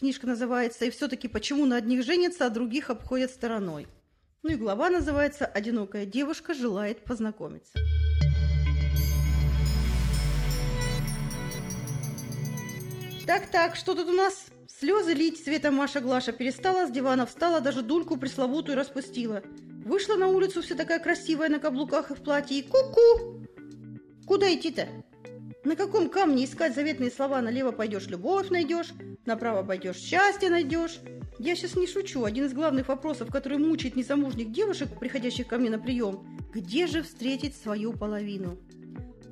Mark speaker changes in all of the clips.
Speaker 1: Книжка называется «И все-таки почему на одних женятся, а других обходят стороной». Ну и глава называется «Одинокая девушка желает познакомиться». Так-так, что тут у нас? Слезы лить Света Маша Глаша перестала, с дивана встала, даже дульку пресловутую распустила. Вышла на улицу вся такая красивая на каблуках и в платье и ку-ку! Куда идти-то? На каком камне искать заветные слова? Налево пойдешь, любовь найдешь, направо пойдешь, счастье найдешь. Я сейчас не шучу. Один из главных вопросов, который мучает незамужних девушек, приходящих ко мне на прием, где же встретить свою половину?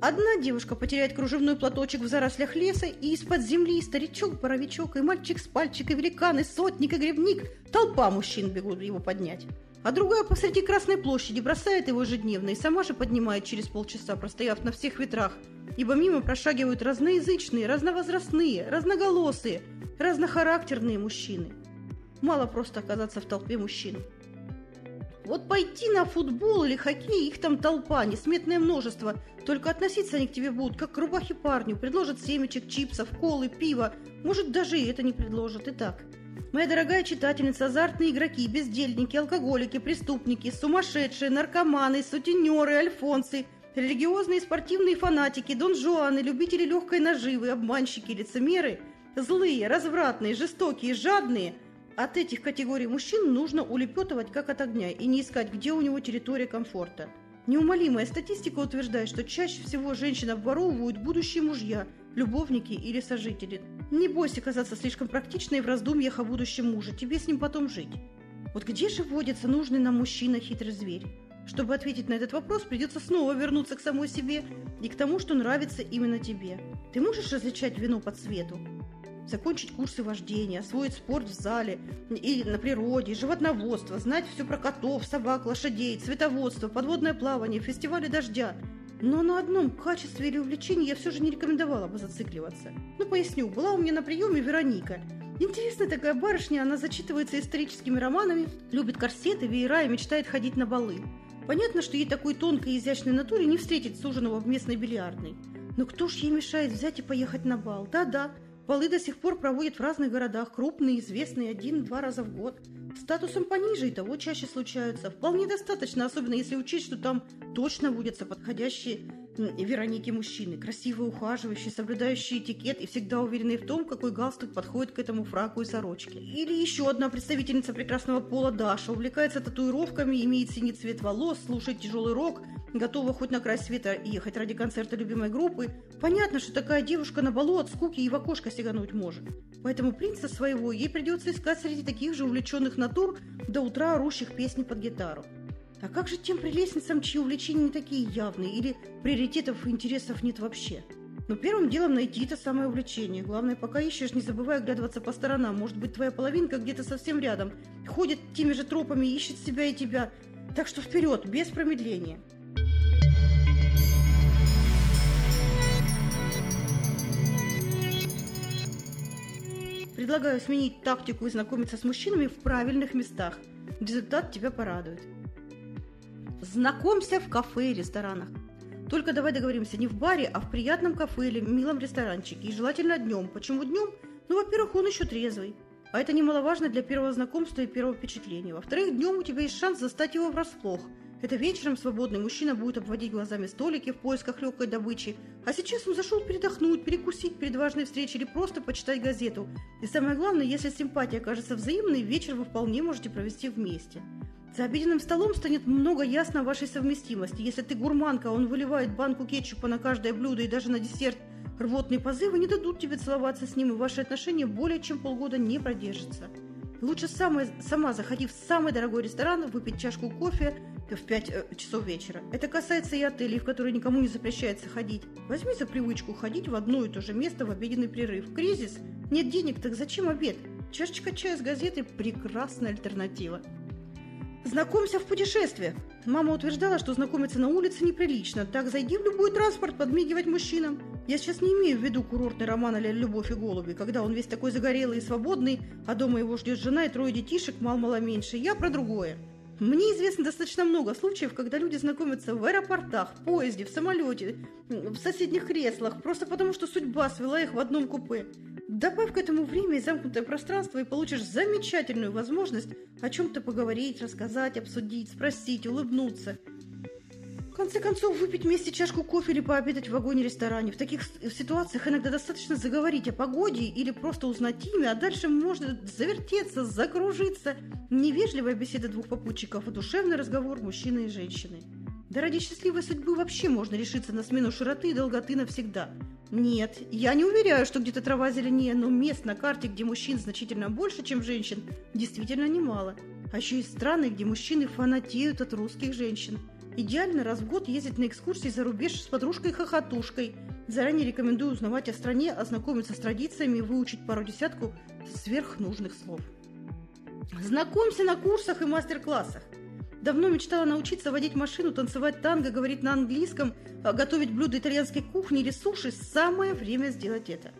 Speaker 1: Одна девушка потеряет кружевной платочек в зарослях леса, и из-под земли старичок-боровичок, и мальчик с пальчик, и великан, и сотник, и грибник. Толпа мужчин бегут его поднять. А другая посреди Красной площади бросает его ежедневно и сама же поднимает через полчаса, простояв на всех ветрах, ибо мимо прошагивают разноязычные, разновозрастные, разноголосые, разнохарактерные мужчины. Мало просто оказаться в толпе мужчин. Вот пойти на футбол или хоккей, их там толпа, несметное множество. Только относиться они к тебе будут, как к рубахе парню. Предложат семечек, чипсов, колы, пива. Может, даже и это не предложат. И так. Моя дорогая читательница, азартные игроки, бездельники, алкоголики, преступники, сумасшедшие, наркоманы, сутенеры, альфонсы, религиозные спортивные фанатики, донжуаны, любители легкой наживы, обманщики, лицемеры, злые, развратные, жестокие, жадные – от этих категорий мужчин нужно улепетывать как от огня и не искать, где у него территория комфорта. Неумолимая статистика утверждает, что чаще всего женщин обворовывают будущие мужья, любовники или сожители. Не бойся казаться слишком практичной в раздумьях о будущем муже, тебе с ним потом жить. Вот где же водится нужный нам мужчина хитрый зверь? Чтобы ответить на этот вопрос, придется снова вернуться к самой себе и к тому, что нравится именно тебе. Ты можешь различать вино по цвету? закончить курсы вождения, освоить спорт в зале и на природе, животноводство, знать все про котов, собак, лошадей, цветоводство, подводное плавание, фестивали дождя. Но на одном качестве или увлечении я все же не рекомендовала бы зацикливаться. Ну, поясню, была у меня на приеме Вероника. Интересная такая барышня, она зачитывается историческими романами, любит корсеты, веера и мечтает ходить на балы. Понятно, что ей такой тонкой и изящной натуре не встретить суженого в местной бильярдной. Но кто ж ей мешает взять и поехать на бал? Да-да, Балы до сих пор проводят в разных городах, крупные, известные, один-два раза в год. Статусом пониже и того чаще случаются. Вполне достаточно, особенно если учесть, что там точно водятся подходящие Вероники мужчины, красивые, ухаживающие, соблюдающие этикет и всегда уверенные в том, какой галстук подходит к этому фраку и сорочке. Или еще одна представительница прекрасного пола Даша увлекается татуировками, имеет синий цвет волос, слушает тяжелый рок, готова хоть на край света ехать ради концерта любимой группы. Понятно, что такая девушка на балу от скуки и в окошко сигануть может. Поэтому принца своего ей придется искать среди таких же увлеченных натур до утра орущих песни под гитару. А как же тем прелестницам, чьи увлечения не такие явные, или приоритетов и интересов нет вообще? Но первым делом найти это самое увлечение. Главное, пока ищешь, не забывай оглядываться по сторонам. Может быть, твоя половинка где-то совсем рядом. Ходит теми же тропами, ищет себя и тебя. Так что вперед, без промедления. Предлагаю сменить тактику и знакомиться с мужчинами в правильных местах. Результат тебя порадует. Знакомься в кафе и ресторанах. Только давай договоримся не в баре, а в приятном кафе или милом ресторанчике. И желательно днем. Почему днем? Ну, во-первых, он еще трезвый. А это немаловажно для первого знакомства и первого впечатления. Во-вторых, днем у тебя есть шанс застать его врасплох. Это вечером свободный мужчина будет обводить глазами столики в поисках легкой добычи. А сейчас он зашел передохнуть, перекусить перед важной встречей или просто почитать газету. И самое главное, если симпатия окажется взаимной, вечер вы вполне можете провести вместе. За обеденным столом станет много ясно о вашей совместимости. Если ты гурманка, он выливает банку кетчупа на каждое блюдо и даже на десерт рвотные позывы не дадут тебе целоваться с ним, и ваши отношения более чем полгода не продержатся. Лучше сама, сама заходи в самый дорогой ресторан, выпить чашку кофе в 5 э, часов вечера. Это касается и отелей, в которые никому не запрещается ходить. Возьми за привычку ходить в одно и то же место в обеденный прерыв. Кризис? Нет денег, так зачем обед? Чашечка чая с газетой – прекрасная альтернатива. Знакомься в путешествиях. Мама утверждала, что знакомиться на улице неприлично. Так зайди в любой транспорт, подмигивать мужчинам. Я сейчас не имею в виду курортный роман а «Любовь и голуби», когда он весь такой загорелый и свободный, а дома его ждет жена и трое детишек, мал-мало меньше. Я про другое. Мне известно достаточно много случаев, когда люди знакомятся в аэропортах, в поезде, в самолете, в соседних креслах, просто потому что судьба свела их в одном купе. Добавь к этому время и замкнутое пространство, и получишь замечательную возможность о чем-то поговорить, рассказать, обсудить, спросить, улыбнуться. В конце концов, выпить вместе чашку кофе или пообедать в вагоне-ресторане. В таких ситуациях иногда достаточно заговорить о погоде или просто узнать имя, а дальше можно завертеться, закружиться. Невежливая беседа двух попутчиков, а душевный разговор мужчины и женщины. Да ради счастливой судьбы вообще можно решиться на смену широты и долготы навсегда. Нет, я не уверяю, что где-то трава зеленее, но мест на карте, где мужчин значительно больше, чем женщин, действительно немало. А еще есть страны, где мужчины фанатеют от русских женщин. Идеально раз в год ездить на экскурсии за рубеж с подружкой-хохотушкой. Заранее рекомендую узнавать о стране, ознакомиться с традициями и выучить пару десятку сверхнужных слов. Знакомься на курсах и мастер-классах. Давно мечтала научиться водить машину, танцевать танго, говорить на английском, а готовить блюда итальянской кухни или суши. Самое время сделать это.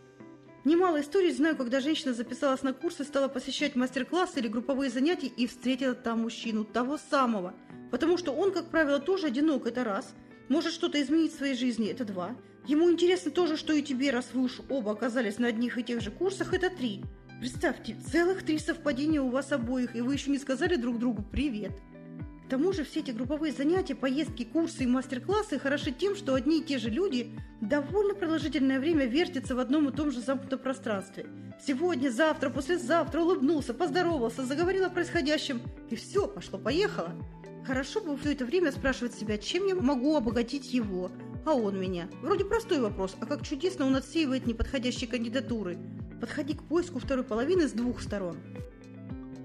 Speaker 1: Немало историй знаю, когда женщина записалась на курсы, стала посещать мастер-классы или групповые занятия и встретила там мужчину, того самого. Потому что он, как правило, тоже одинок, это раз. Может что-то изменить в своей жизни, это два. Ему интересно тоже, что и тебе, раз вы уж оба оказались на одних и тех же курсах, это три. Представьте, целых три совпадения у вас обоих, и вы еще не сказали друг другу «привет». К тому же все эти групповые занятия, поездки, курсы и мастер-классы хороши тем, что одни и те же люди довольно продолжительное время вертятся в одном и том же замкнутом пространстве. Сегодня, завтра, послезавтра улыбнулся, поздоровался, заговорил о происходящем, и все, пошло-поехало. Хорошо бы все это время спрашивать себя, чем я могу обогатить его, а он меня. Вроде простой вопрос, а как чудесно он отсеивает неподходящие кандидатуры. Подходи к поиску второй половины с двух сторон.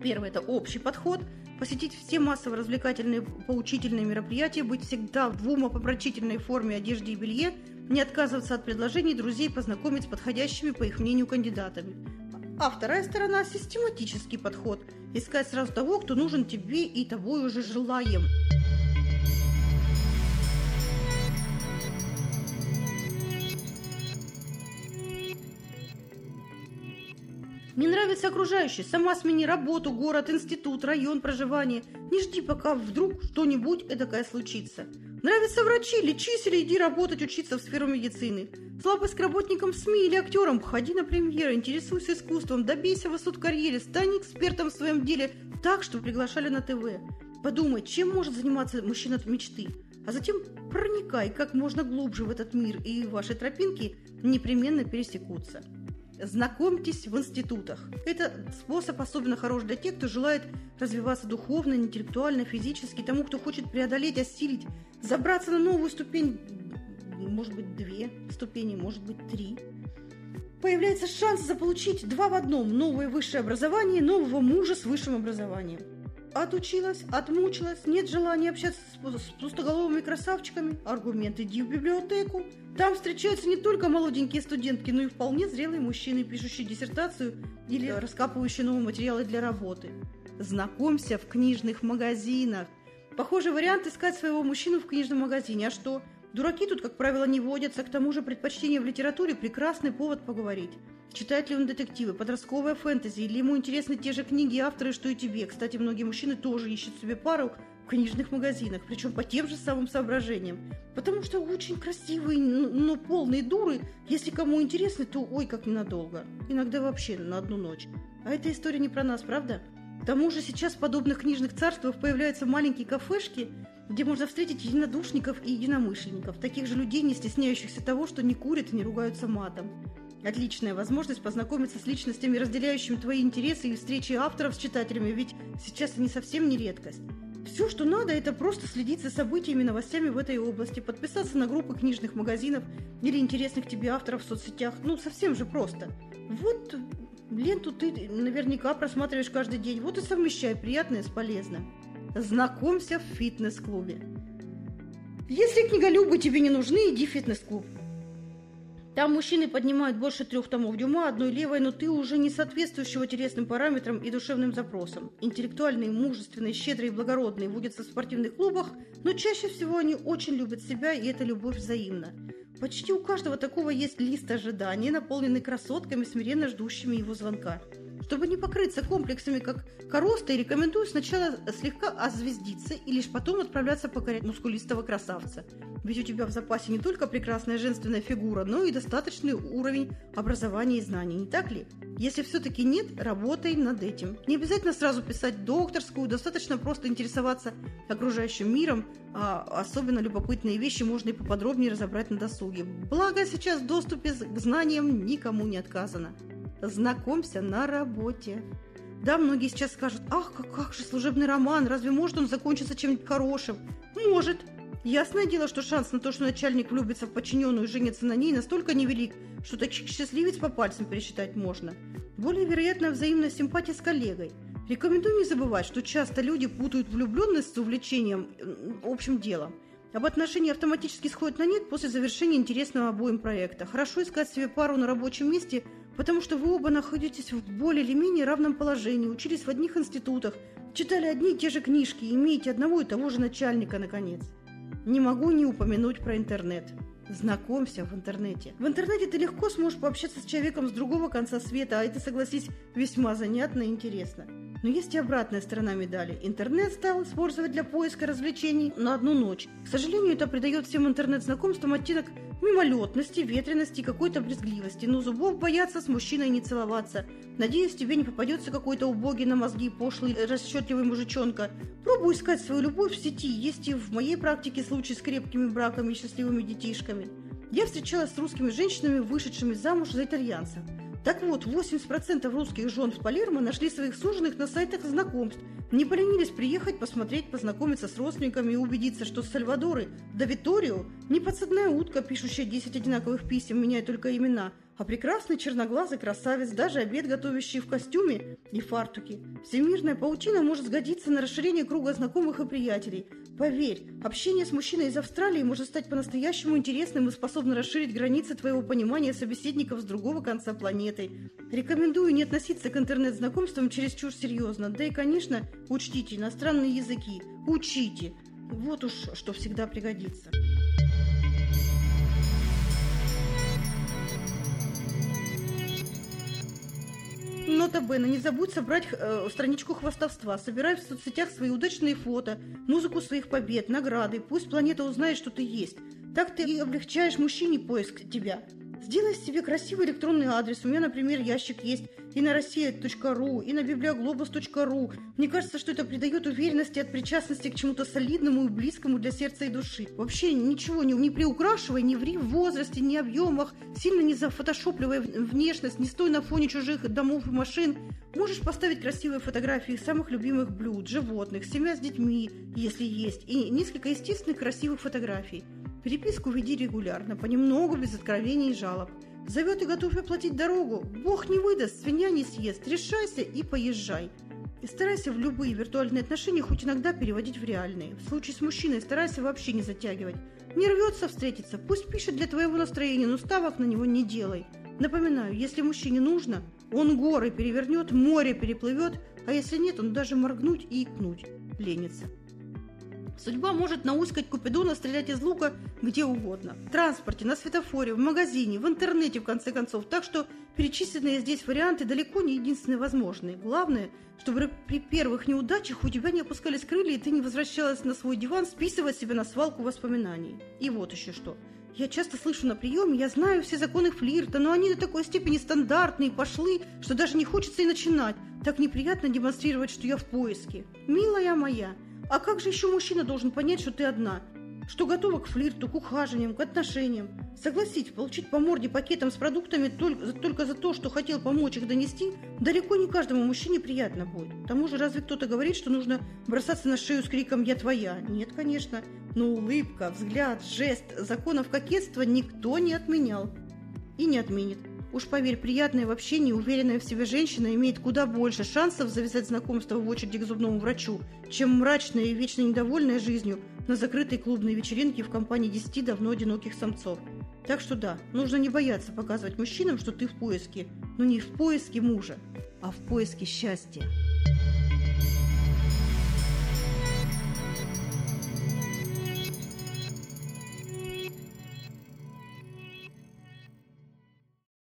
Speaker 1: Первый – это общий подход – посетить все массово-развлекательные поучительные мероприятия, быть всегда в умопомрачительной форме одежды и белье, не отказываться от предложений друзей познакомить с подходящими, по их мнению, кандидатами. А вторая сторона – систематический подход – искать сразу того, кто нужен тебе и того уже желаем. Не нравится окружающее, сама смени работу, город, институт, район проживания. Не жди, пока вдруг что-нибудь эдакое случится. Нравятся врачи, лечись или иди работать, учиться в сферу медицины. Слабость к работникам СМИ или актерам, ходи на премьеры, интересуйся искусством, добейся высот в карьере, стань экспертом в своем деле так, что приглашали на ТВ. Подумай, чем может заниматься мужчина от мечты, а затем проникай как можно глубже в этот мир, и ваши тропинки непременно пересекутся. Знакомьтесь в институтах. Это способ особенно хорош для тех, кто желает развиваться духовно, интеллектуально, физически, тому, кто хочет преодолеть, осилить, забраться на новую ступень, может быть, две ступени, может быть, три. Появляется шанс заполучить два в одном – новое высшее образование, нового мужа с высшим образованием. Отучилась, отмучилась, нет желания общаться с, с пустоголовыми красавчиками. Аргумент иди в библиотеку. Там встречаются не только молоденькие студентки, но и вполне зрелые мужчины, пишущие диссертацию или раскапывающие новые материалы для работы. Знакомься в книжных магазинах. Похожий вариант искать своего мужчину в книжном магазине. А что? Дураки тут, как правило, не водятся, к тому же предпочтение в литературе – прекрасный повод поговорить. Читает ли он детективы, подростковое фэнтези, или ему интересны те же книги и авторы, что и тебе. Кстати, многие мужчины тоже ищут себе пару в книжных магазинах, причем по тем же самым соображениям. Потому что очень красивые, но полные дуры, если кому интересны, то ой, как ненадолго. Иногда вообще на одну ночь. А эта история не про нас, правда? К тому же сейчас в подобных книжных царствах появляются маленькие кафешки, где можно встретить единодушников и единомышленников, таких же людей, не стесняющихся того, что не курят и не ругаются матом. Отличная возможность познакомиться с личностями, разделяющими твои интересы и встречи авторов с читателями, ведь сейчас они совсем не редкость. Все, что надо, это просто следить за событиями и новостями в этой области, подписаться на группы книжных магазинов или интересных тебе авторов в соцсетях. Ну, совсем же просто. Вот ленту ты наверняка просматриваешь каждый день. Вот и совмещай приятное с полезным. Знакомься в фитнес-клубе. Если книголюбы тебе не нужны, иди в фитнес-клуб. Там мужчины поднимают больше трех томов дюма одной левой, но ты уже не соответствующего телесным параметрам и душевным запросам. Интеллектуальные, мужественные, щедрые и благородные водятся в спортивных клубах, но чаще всего они очень любят себя, и эта любовь взаимна. Почти у каждого такого есть лист ожиданий, наполненный красотками, смиренно ждущими его звонка. Чтобы не покрыться комплексами, как короста, рекомендую сначала слегка озвездиться и лишь потом отправляться покорять мускулистого красавца. Ведь у тебя в запасе не только прекрасная женственная фигура, но и достаточный уровень образования и знаний, не так ли? Если все-таки нет, работай над этим. Не обязательно сразу писать докторскую, достаточно просто интересоваться окружающим миром, а особенно любопытные вещи можно и поподробнее разобрать на досуге. Благо сейчас в доступе к знаниям никому не отказано. Знакомься на работе. Да, многие сейчас скажут, ах, как, как же служебный роман, разве может он закончиться чем-нибудь хорошим? Может. Ясное дело, что шанс на то, что начальник влюбится в подчиненную и женится на ней, настолько невелик, что таких счастливец по пальцам пересчитать можно. Более вероятно взаимная симпатия с коллегой. Рекомендую не забывать, что часто люди путают влюбленность с увлечением общим делом. Об отношении автоматически сходят на нет после завершения интересного обоим проекта. Хорошо искать себе пару на рабочем месте, потому что вы оба находитесь в более или менее равном положении, учились в одних институтах, читали одни и те же книжки, имеете одного и того же начальника, наконец. Не могу не упомянуть про интернет. Знакомься в интернете. В интернете ты легко сможешь пообщаться с человеком с другого конца света, а это, согласись, весьма занятно и интересно. Но есть и обратная сторона медали. Интернет стал использовать для поиска развлечений на одну ночь. К сожалению, это придает всем интернет-знакомствам оттенок мимолетности, ветрености и какой-то брезгливости. Но зубов бояться с мужчиной не целоваться. Надеюсь, тебе не попадется какой-то убогий на мозги пошлый расчетливый мужичонка. Пробуй искать свою любовь в сети. Есть и в моей практике случаи с крепкими браками и счастливыми детишками. Я встречалась с русскими женщинами, вышедшими замуж за итальянцев. Так вот, 80% русских жен в Палермо нашли своих суженых на сайтах знакомств. Не поленились приехать, посмотреть, познакомиться с родственниками и убедиться, что Сальвадоры да Виторио не подсадная утка, пишущая 10 одинаковых писем, меняя только имена, а прекрасный черноглазый красавец, даже обед готовящий в костюме и фартуке. Всемирная паутина может сгодиться на расширение круга знакомых и приятелей. Поверь, общение с мужчиной из Австралии может стать по-настоящему интересным и способно расширить границы твоего понимания собеседников с другого конца планеты. Рекомендую не относиться к интернет-знакомствам чересчур серьезно. Да и, конечно, учтите иностранные языки. Учите. Вот уж что всегда пригодится. Нота Бена, не забудь собрать э, страничку хвастовства. Собирай в соцсетях свои удачные фото, музыку своих побед, награды. Пусть планета узнает, что ты есть. Так ты и облегчаешь мужчине поиск тебя. Сделай себе красивый электронный адрес. У меня, например, ящик есть и на россия.ру, и на библиоглобус.ру. Мне кажется, что это придает уверенности от причастности к чему-то солидному и близкому для сердца и души. Вообще ничего не, не приукрашивай, не ври в возрасте, не объемах, сильно не зафотошопливай внешность, не стой на фоне чужих домов и машин. Можешь поставить красивые фотографии самых любимых блюд, животных, семья с детьми, если есть, и несколько естественных красивых фотографий. Переписку веди регулярно, понемногу, без откровений и жалоб. Зовет и готов оплатить дорогу. Бог не выдаст, свинья не съест. Решайся и поезжай. И старайся в любые виртуальные отношения хоть иногда переводить в реальные. В случае с мужчиной старайся вообще не затягивать. Не рвется встретиться, пусть пишет для твоего настроения, но ставок на него не делай. Напоминаю, если мужчине нужно, он горы перевернет, море переплывет, а если нет, он даже моргнуть и икнуть ленится. Судьба может науськать Купидона стрелять из лука где угодно. В транспорте, на светофоре, в магазине, в интернете, в конце концов. Так что перечисленные здесь варианты далеко не единственные возможные. Главное, чтобы при первых неудачах у тебя не опускались крылья, и ты не возвращалась на свой диван списывать себя на свалку воспоминаний. И вот еще что. Я часто слышу на приеме, я знаю все законы флирта, но они до такой степени стандартные, пошлы, что даже не хочется и начинать. Так неприятно демонстрировать, что я в поиске. Милая моя, а как же еще мужчина должен понять, что ты одна? Что готова к флирту, к ухаживаниям, к отношениям? Согласитесь, получить по морде пакетом с продуктами только, только за то, что хотел помочь их донести, далеко не каждому мужчине приятно будет. К тому же, разве кто-то говорит, что нужно бросаться на шею с криком «Я твоя»? Нет, конечно. Но улыбка, взгляд, жест, законов кокетства никто не отменял. И не отменит. Уж поверь, приятная в общении, уверенная в себе женщина имеет куда больше шансов завязать знакомство в очереди к зубному врачу, чем мрачная и вечно недовольная жизнью на закрытой клубной вечеринке в компании десяти давно одиноких самцов. Так что да, нужно не бояться показывать мужчинам, что ты в поиске, но не в поиске мужа, а в поиске счастья.